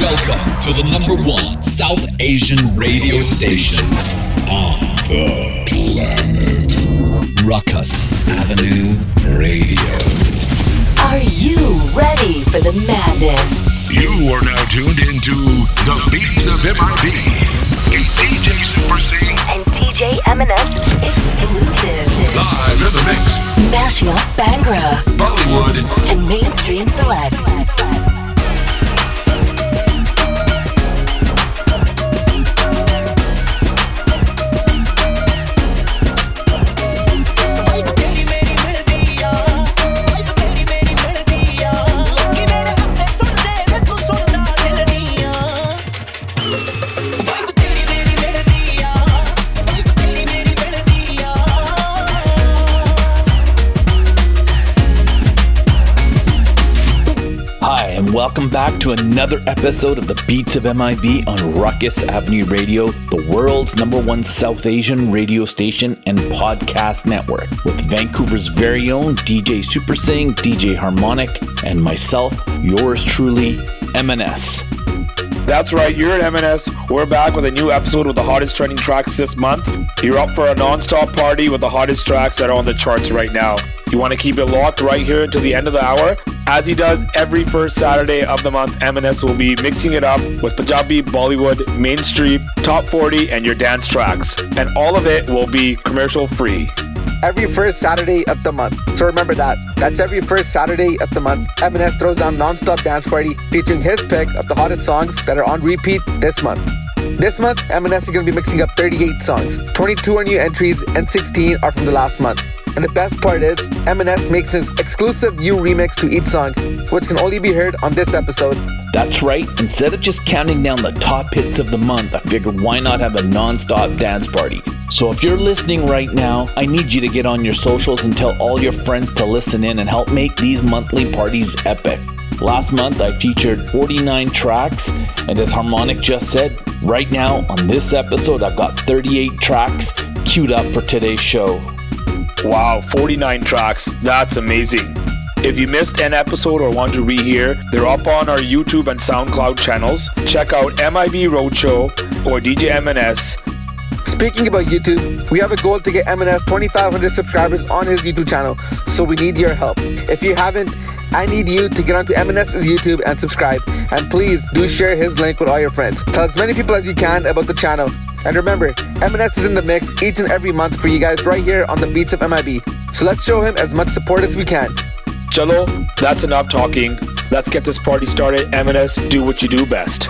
Welcome to the number one South Asian radio station on the planet. Ruckus Avenue Radio. Are you ready for the madness? You are now tuned into the beats of MIB. A DJ Super C And DJ M&S exclusive. live in the mix. Mashing up Bhangra Bollywood. and mainstream selects. Welcome back to another episode of the Beats of MIB on Ruckus Avenue Radio, the world's number one South Asian radio station and podcast network, with Vancouver's very own DJ Super Sing, DJ Harmonic, and myself, yours truly, M&S. That's right, you're at M&S. We're back with a new episode with the hottest trending tracks this month. You're up for a non-stop party with the hottest tracks that are on the charts right now. You want to keep it locked right here until the end of the hour. As he does every first Saturday of the month, M&S will be mixing it up with Punjabi, Bollywood, mainstream, top 40, and your dance tracks. And all of it will be commercial free. every first Saturday of the month. So remember that. That's every first Saturday of the month. M&S throws down non-stop dance party featuring his pick of the hottest songs that are on repeat this month. This month, M&S is going to be mixing up 38 songs. 22 are new entries and 16 are from the last month. And the best part is, M&S makes an exclusive new remix to each song, which can only be heard on this episode. That's right, instead of just counting down the top hits of the month, I figured why not have a non stop dance party? So if you're listening right now, I need you to get on your socials and tell all your friends to listen in and help make these monthly parties epic. Last month, I featured 49 tracks, and as Harmonic just said, right now on this episode, I've got 38 tracks queued up for today's show. Wow, 49 tracks. That's amazing. If you missed an episode or want to rehear, they're up on our YouTube and SoundCloud channels. Check out MIB Roadshow or DJ M&S. Speaking about YouTube, we have a goal to get M&S 2,500 subscribers on his YouTube channel, so we need your help. If you haven't, I need you to get onto M&S's YouTube and subscribe. And please do share his link with all your friends. Tell as many people as you can about the channel. And remember, M&S is in the mix each and every month for you guys right here on the Beats of MIB. So let's show him as much support as we can. Chalo, that's enough talking. Let's get this party started. M&S, do what you do best.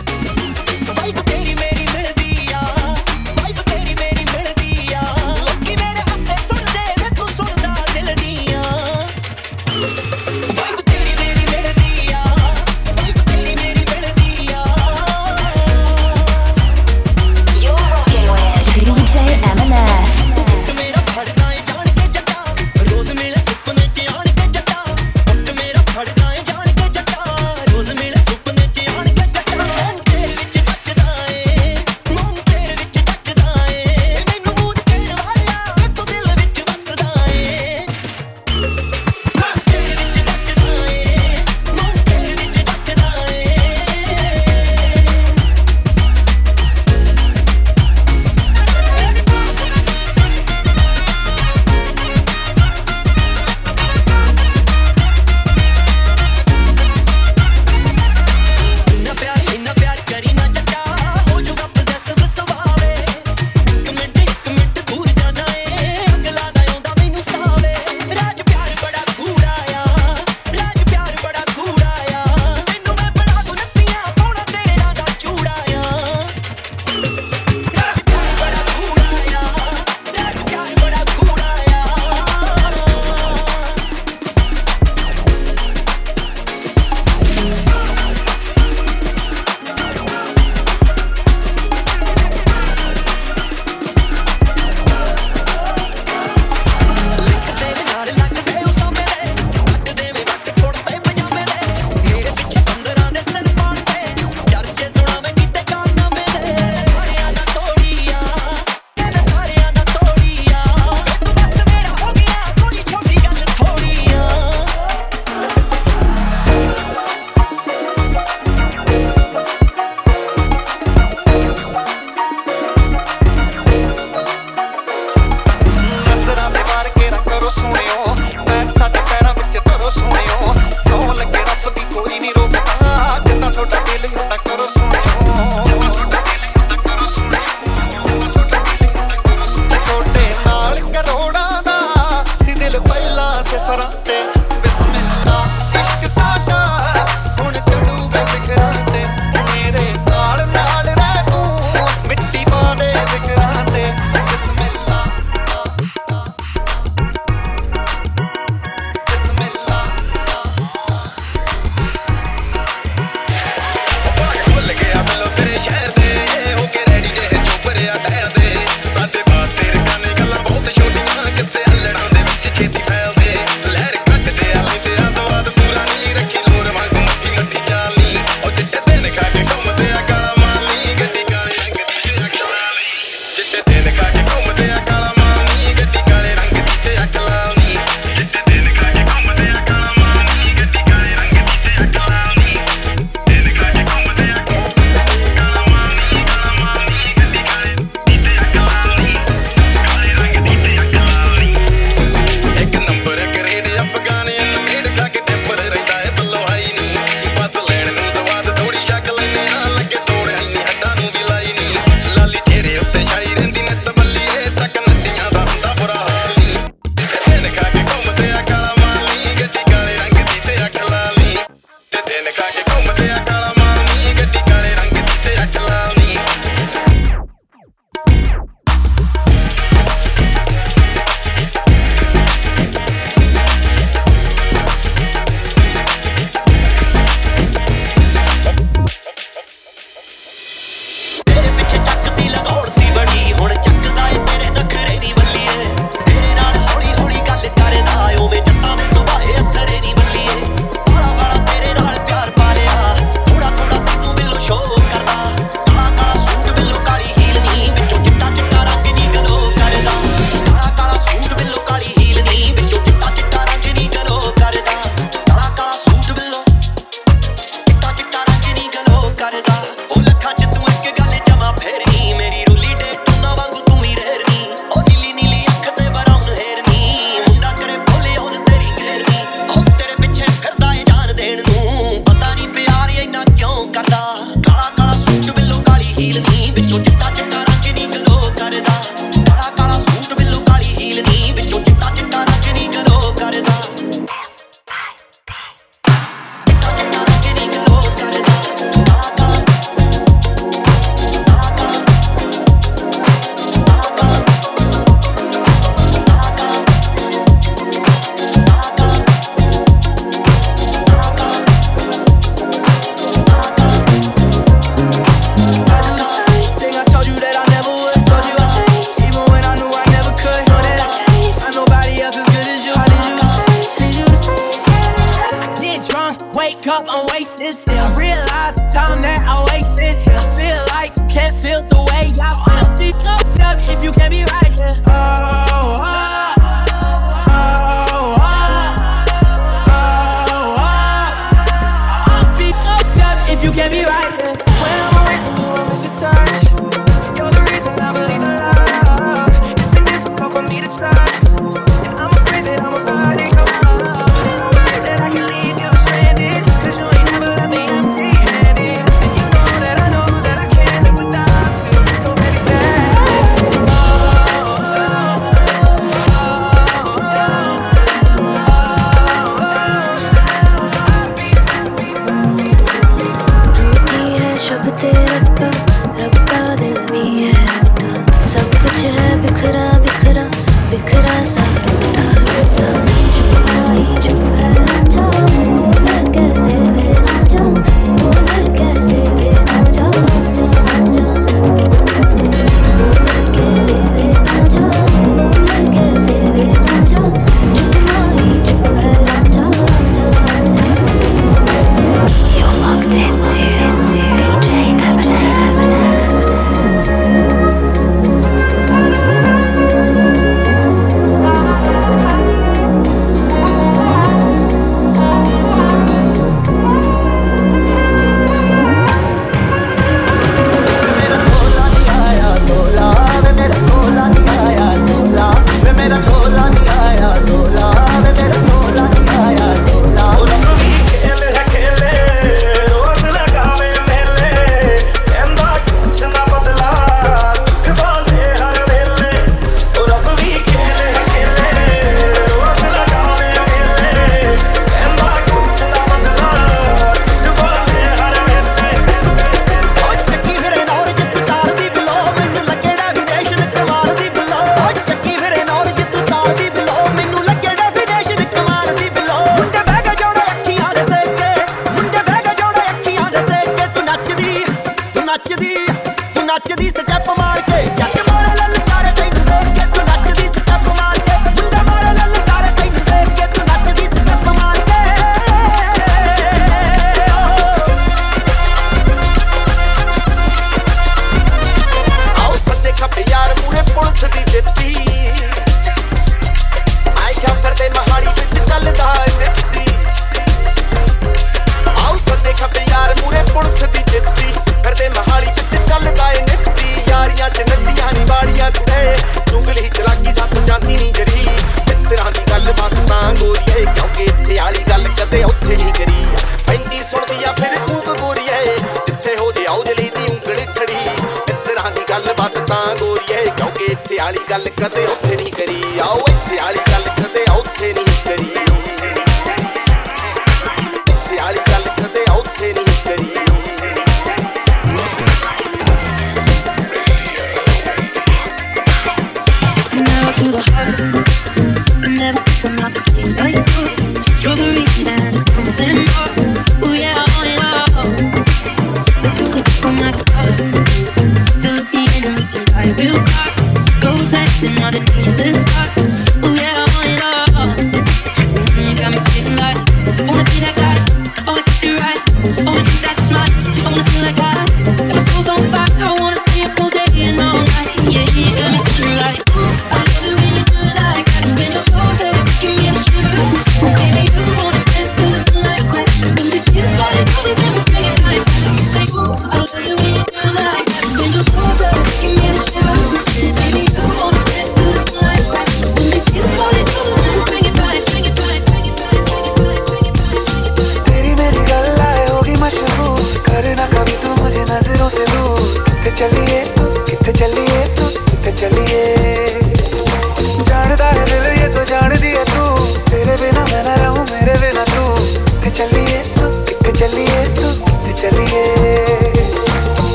Thank you.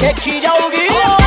check it out.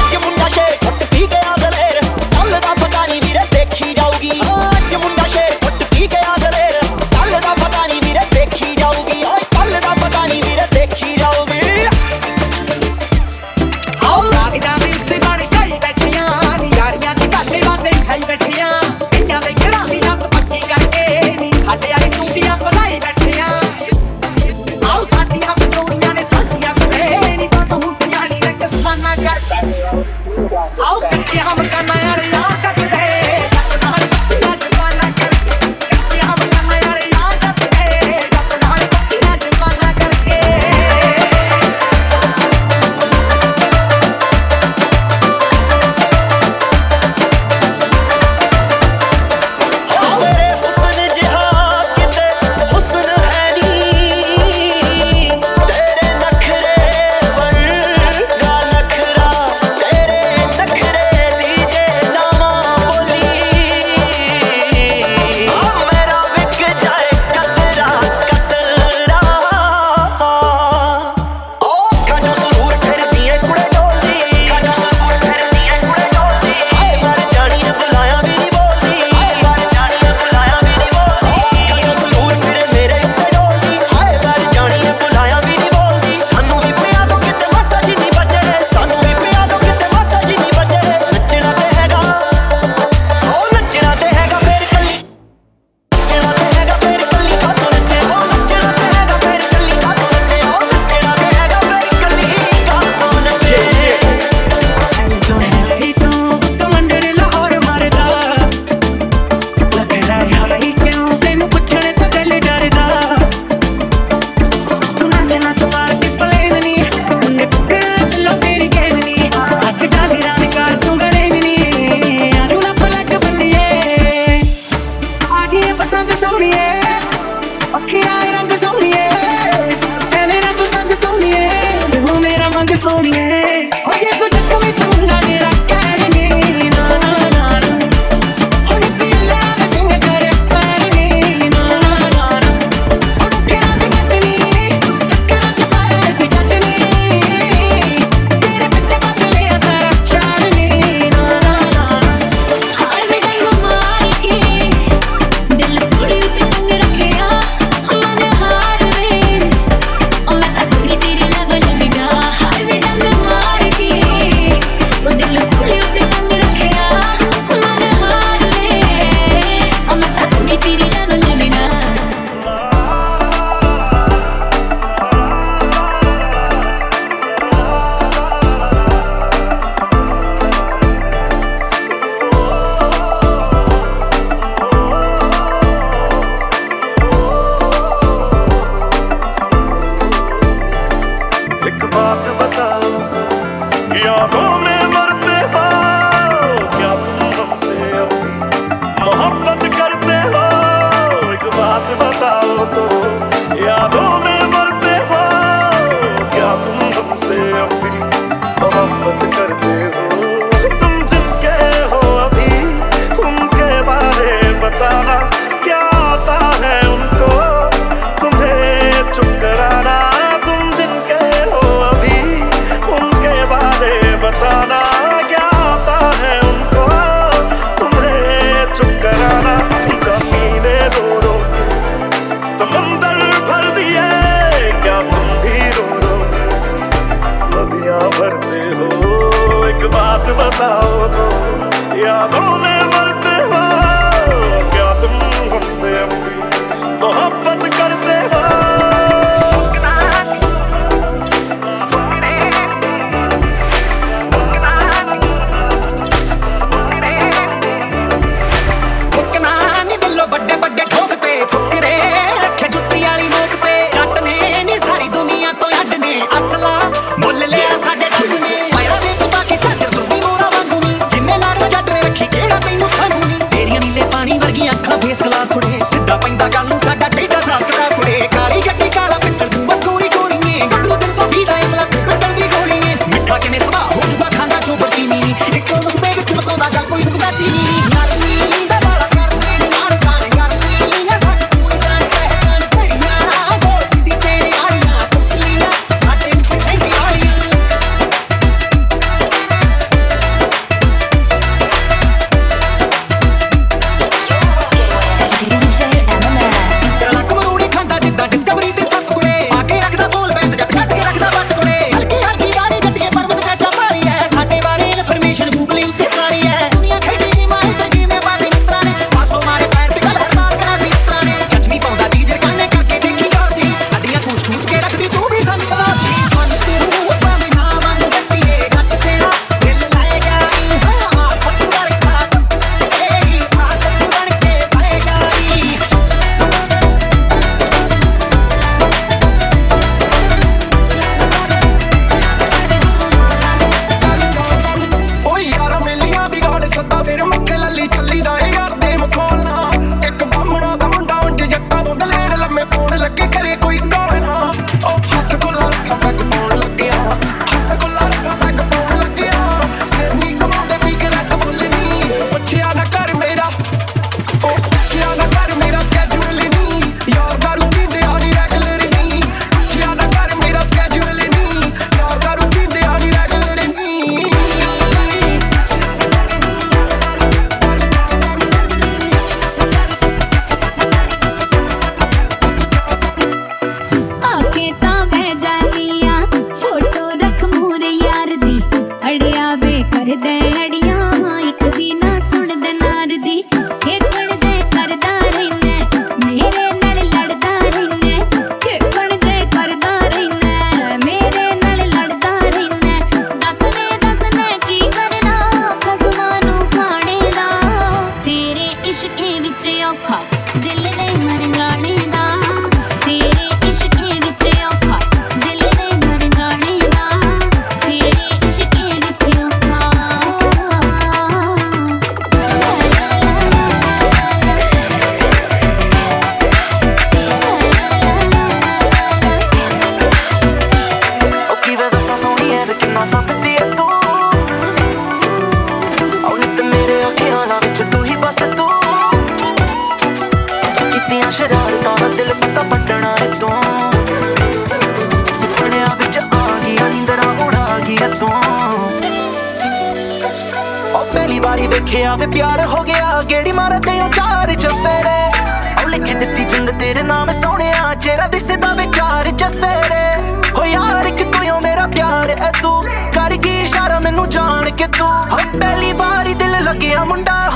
ਮੇਰਾ ਵੇ ਪਿਆਰ ਹੋ ਗਿਆ ਕਿਹੜੀ ਮਾਰਾ ਤੇ ਉਚਾਰ ਚ ਫੇਰੇ। ਉਹ ਲਿਖ ਦਿੱਤੀ ਜਿੰਦ ਤੇਰੇ ਨਾਮ ਸੋਹਣਿਆ, ਚਿਹਰਾ ਦਿਸਦਾ ਵਿਚਾਰ ਚ ਫੇਰੇ। ਹੋ ਯਾਰ ਕਿ ਤੂੰ ਓ ਮੇਰਾ ਪਿਆਰ ਐ ਤੂੰ। ਕਰ ਕੀ ਇਸ਼ਾਰਾ ਮੈਨੂੰ ਜਾਣ ਕੇ ਤੂੰ। ਹਮ ਪਹਿਲੀ ਵਾਰੀ ਦਿਲ ਲੱਗਿਆ ਮੁੰਡਾ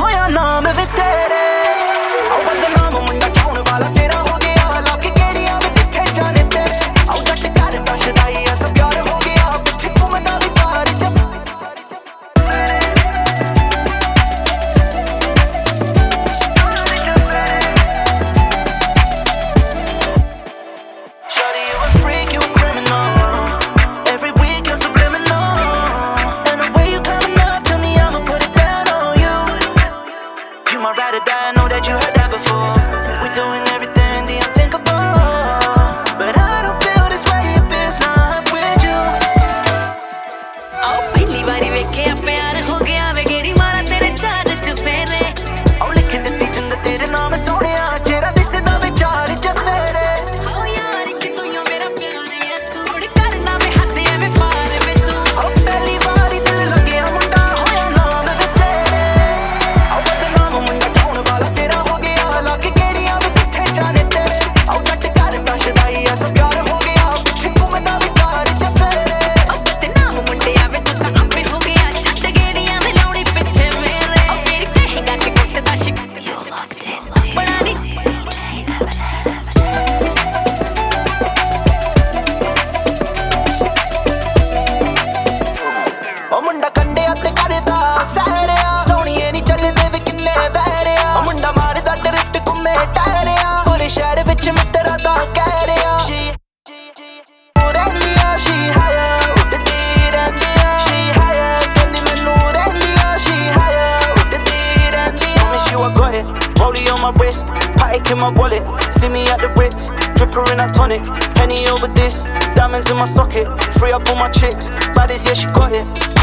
Henny Penny over this, diamonds in my socket. Free up all my chicks, bodies, yeah, she got it.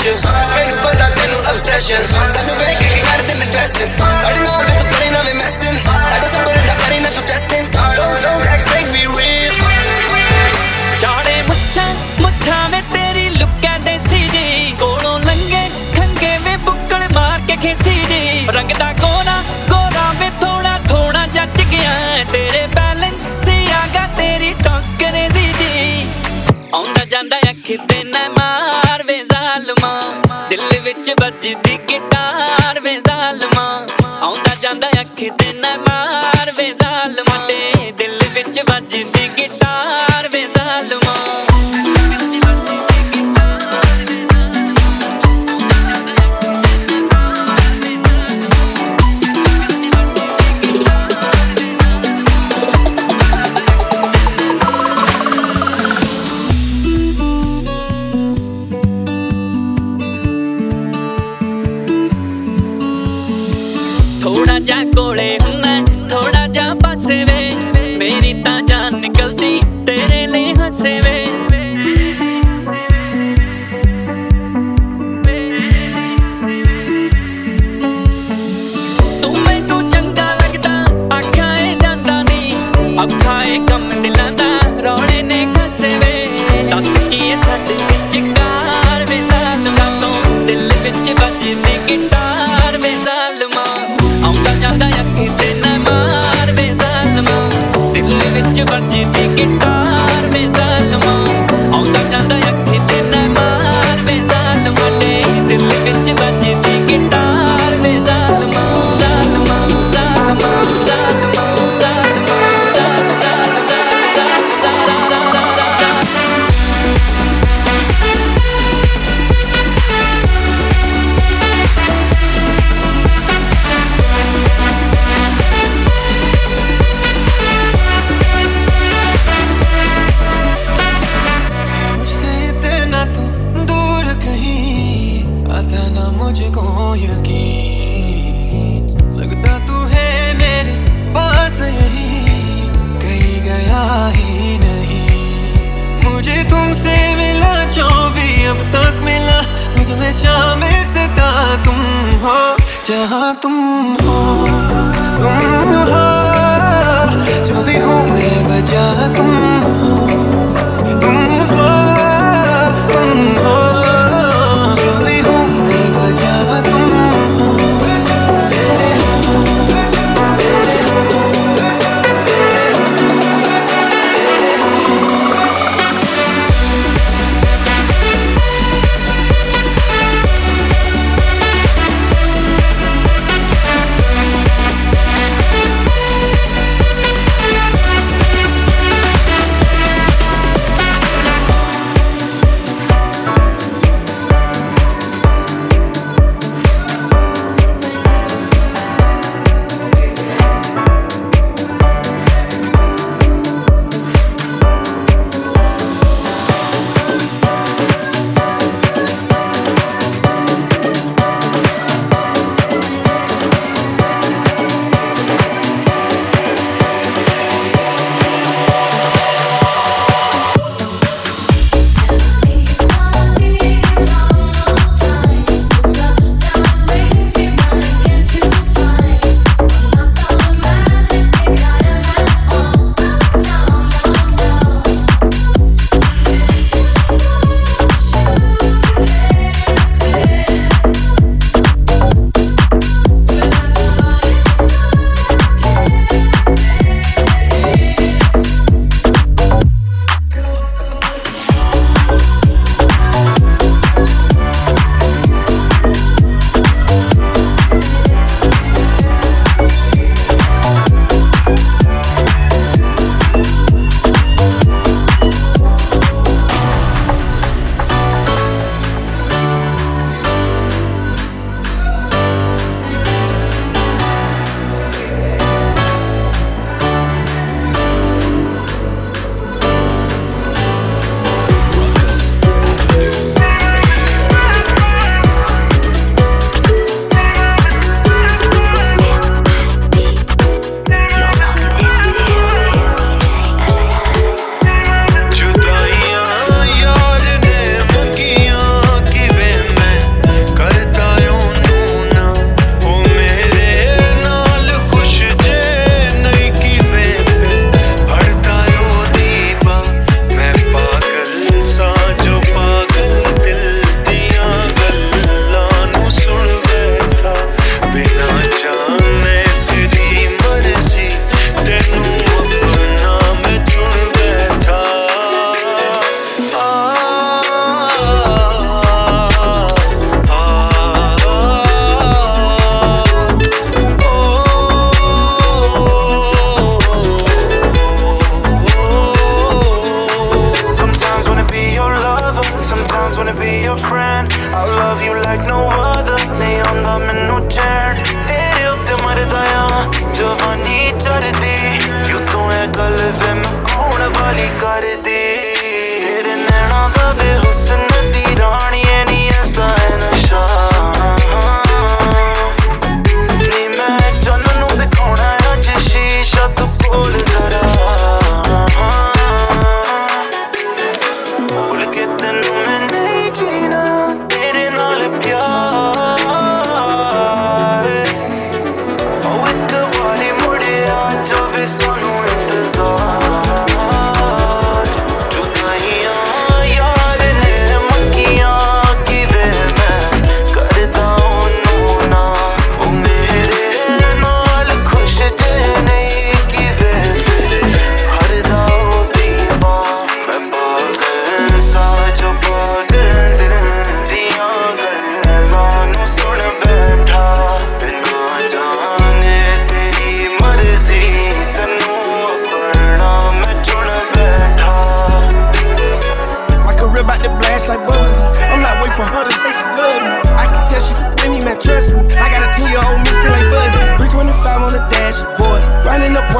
Session ਮੈਨੂੰ ਪਤਾ ਤੈਨੂੰ ਅਬਸੈਸ਼ਨ ਤੈਨੂੰ ਵੇਖ ਕੇ ਕੀ ਕਰਦੇ ਨੇ ਸਟ੍ਰੈਸਿੰਗ ਸਾਡੇ ਨਾਲ ਮੈਂ ਤੂੰ ਕਰੇ ਨਾ ਵੇ ਮੈਸਿੰਗ ਸਾਡਾ ਸਫਰ ਦਾ ਕਰੇ ਨਾ ਤੂੰ testing don't don't act like we real ਜਾਣੇ ਮੁੱਛਾਂ ਮੁੱਛਾਂ ਵੇ ਤੇਰੀ ਲੁੱਕਾਂ ਦੇ ਸੀ ਜੀ। ਕੋਲੋਂ ਲੰਗੇ ਖੰਗੇ ਵੇ ਬੁੱਕਲ ਮਾਰ ਕੇ ਖੇਸੀ ਜੀ। ਰੰਗ ਦਾ ਕੋਨਾ ਕੋਰਾ ਵੇ ਥੋੜਾ ਥੋੜਾ ਜੱਜ ਗਿਆ ਤੇਰੇ ਬੈਲੈਂਸ ਸੀ ਆਗਾ, ਤੇਰੀ ਟੱਕਰੇ ਦੀ ਜੀ ਆਉਂਦਾ ਜਾਂਦਾ ਅੱਖ ਤੇ ਨਾ ਮਾਰ guitar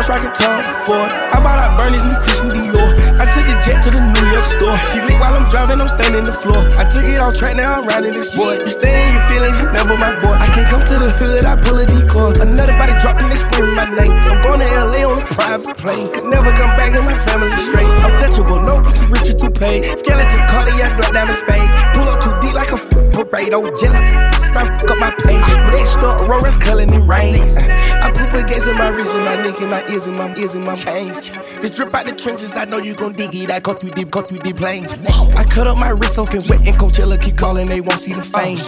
The Porsche, rocking Tom Ford. I bought out Bernie's new Christian Dior. I took the jet to the New York store. She lit while I'm driving, I'm standing in the floor. I took it off track, now I'm riding this boy. You stay in your feelings, you never my boy. I can't come to the hood, I pull a decoy. Another body dropping, they screaming my name. I'm going to LA on a private plane. Could never come back in my family straight. I'm touchable, no, too rich or too paid. Skeleton cardiac, black diamond spades. Pull up too deep like a f- parade. Oh, jealous. I fuck up my pay. Next up, Aurora's culling it rains. I put baguettes in my wrist, in my neck, and my ears, in my ears, and my chains. This drip out the trenches, I know you gon' dig it. I go through deep, go through deep planes. I cut up my wrist soaking wet, and Coachella keep calling, they won't see the fame.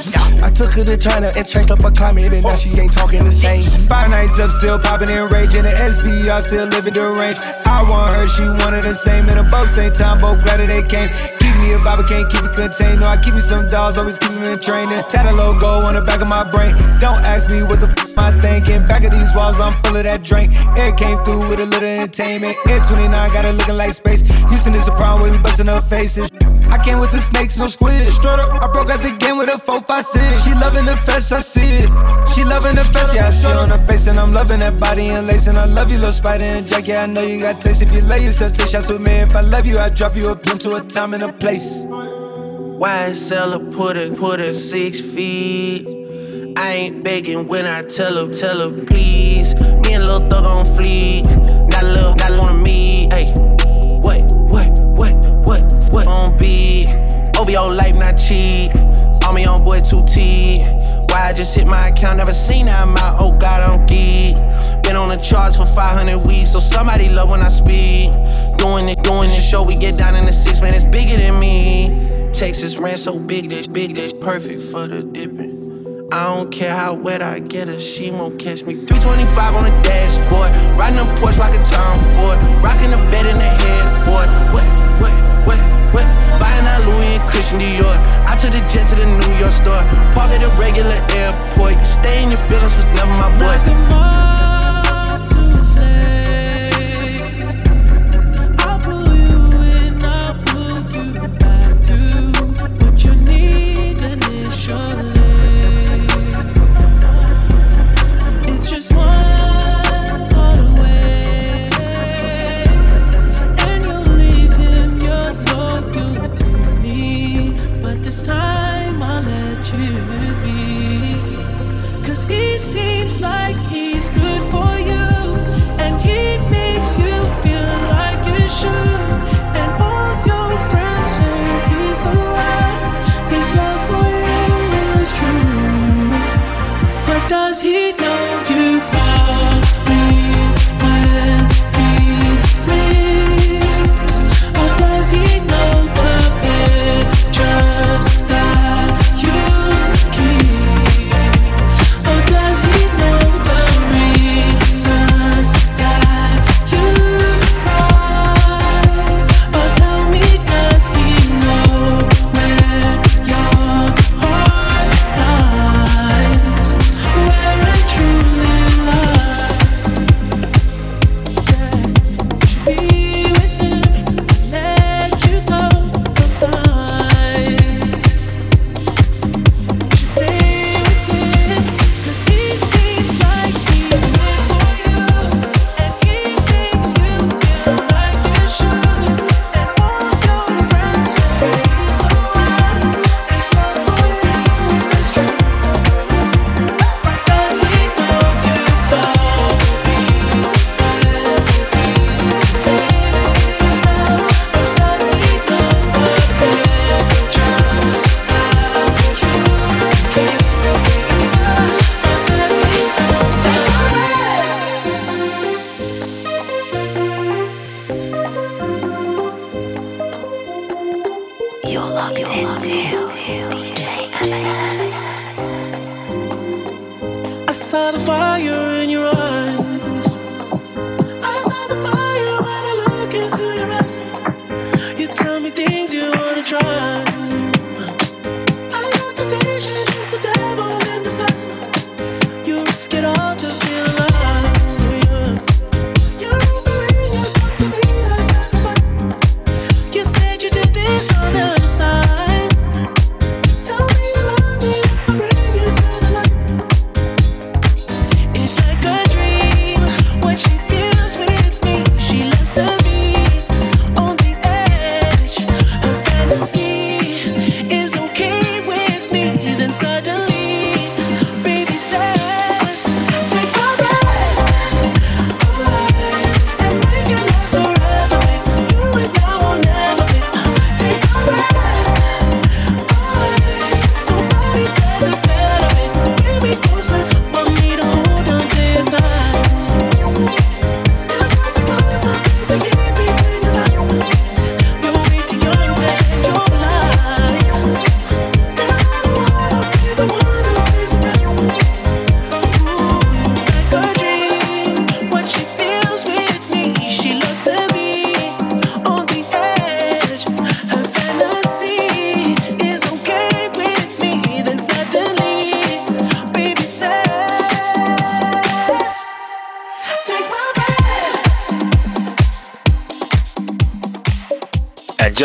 I took her to China and changed up her climate, and now she ain't talking the same. Five nights up, still popping and raging. The SVR still living the range. I want her, she wanted the same. And both same time, both glad that they came. Me a vibe, can't keep it contained. No, I keep me some dolls, always keep me in training. Tat a logo on the back of my brain. Don't ask me what the f I thinking. Back of these walls, I'm full of that drink. Air came through with a little entertainment. Air 29 got it looking like space. Houston is a problem where we busting up faces. I came with the snakes, no squid. Straight up, I broke out the game with a 4 5 6. She loving the fest, I see it. She loving the fest, yeah, I see it on her face. And I'm loving that body and lace. And I love you, little spider and Jack. Yeah, I know you got taste. If you love yourself, take shots with me. If I love you, I drop you a pin to a time and a place. YSL put it, put it six feet. I ain't begging when I tell her, tell her please. Me and Lil Thug on fleek. Got a little, got a little on me. Hey, what, what, what, what, what on beat? Over your life, not cheat. On me on boy 2T. Why I just hit my account, never seen that amount. Oh God, I'm geek. Been on the charts for 500 weeks, so somebody love when I speak. Doing it, doing this show, we get down in the six, man, it's bigger than me. Texas ran so big, this big, this perfect for the dipping. I don't care how wet I get her, she won't catch me. 325 on the dashboard, riding a Porsche like a Tom Ford, rocking the bed in the headboard. What, what, what, what? Buying that Louis and Christian Dior. I took the jet to the New York store, park at a regular airport. You stay in your feelings was never my boy.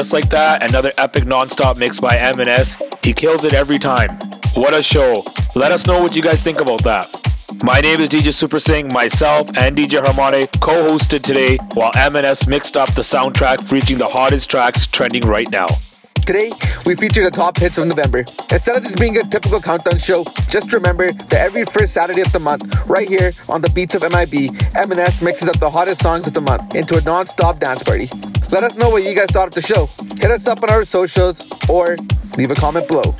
Just like that, another epic non-stop mix by M&S. He kills it every time. What a show. Let us know what you guys think about that. My name is DJ Super Singh. Myself and DJ Harmonic co-hosted today while M&S mixed up the soundtrack featuring the hottest tracks trending right now. Today, we feature the top hits of November. Instead of just being a typical countdown show, just remember that every first Saturday of the month, right here on the beats of MIB, M&S mixes up the hottest songs of the month into a non-stop dance party. Let us know what you guys thought of the show. Hit us up on our socials or leave a comment below.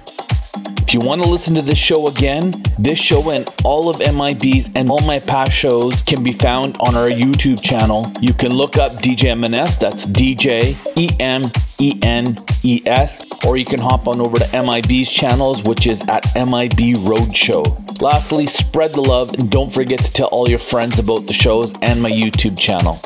If you want to listen to this show again, this show and all of MIB's and all my past shows can be found on our YouTube channel. You can look up DJ M&S, that's DJ E M E N E S, or you can hop on over to MIB's channels, which is at MIB Roadshow. Lastly, spread the love and don't forget to tell all your friends about the shows and my YouTube channel.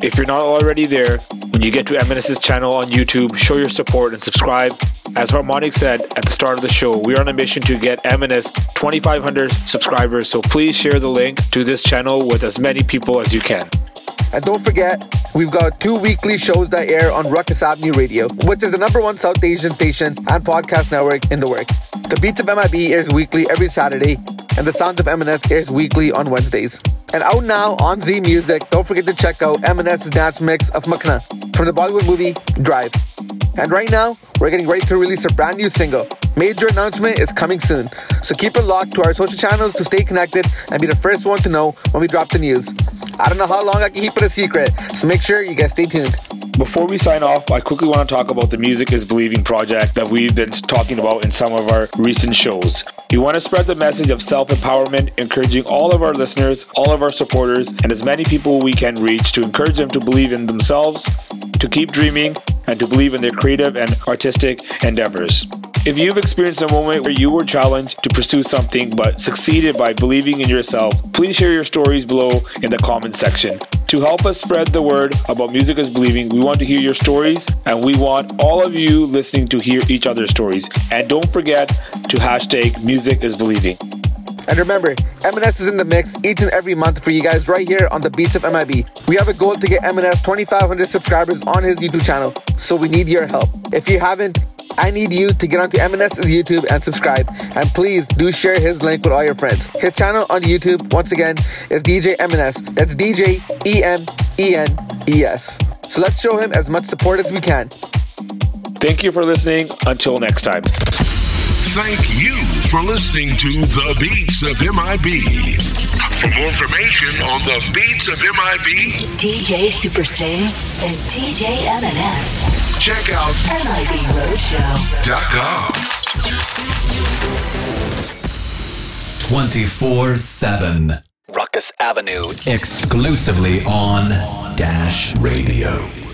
If you're not already there, when you get to M&S's channel on YouTube, show your support and subscribe. As Harmonic said at the start of the show, we are on a mission to get M&S 2,500 subscribers, so please share the link to this channel with as many people as you can. And don't forget, we've got two weekly shows that air on Rukus Avenue Radio, which is the number one South Asian station and podcast network in the world. The Beats of MIB airs weekly every Saturday, and The Sounds of M&S airs weekly on Wednesdays. And out now on Z Music, don't forget to check out M&S's dance mix of Makhna from the Bollywood movie Drive. And right now, we're getting ready to release a brand new single. Major announcement is coming soon, so keep it locked to our social channels to stay connected and be the first one to know when we drop the news. I don't know how long I can keep it a secret, so make sure you guys stay tuned. Before we sign off, I quickly want to talk about the Music is Believing project that we've been talking about in some of our recent shows. We want to spread the message of self empowerment, encouraging all of our listeners, all of our supporters, and as many people we can reach to encourage them to believe in themselves, to keep dreaming, and to believe in their creative and artistic endeavors. If you've experienced a moment where you were challenged to pursue something but succeeded by believing in yourself, please share your stories below in the comment section. To help us spread the word about Music is Believing, we want to hear your stories and we want all of you listening to hear each other's stories. And don't forget to hashtag Music is Believing. And remember, M&S is in the mix each and every month for you guys right here on the Beats of MIB. We have a goal to get M&S 2,500 subscribers on his YouTube channel, so we need your help. If you haven't, I need you to get onto M&S's YouTube and subscribe. And please do share his link with all your friends. His channel on YouTube, once again, is DJ M&S. That's DJ E M E N E S. So let's show him as much support as we can. Thank you for listening. Until next time. Thank you for listening to The Beats of MIB. For more information on The Beats of MIB, DJ Super Singh and DJ M&S. check out MIB Roadshow. .com. 24 7. Rukus Avenue. Exclusively on Dash Radio.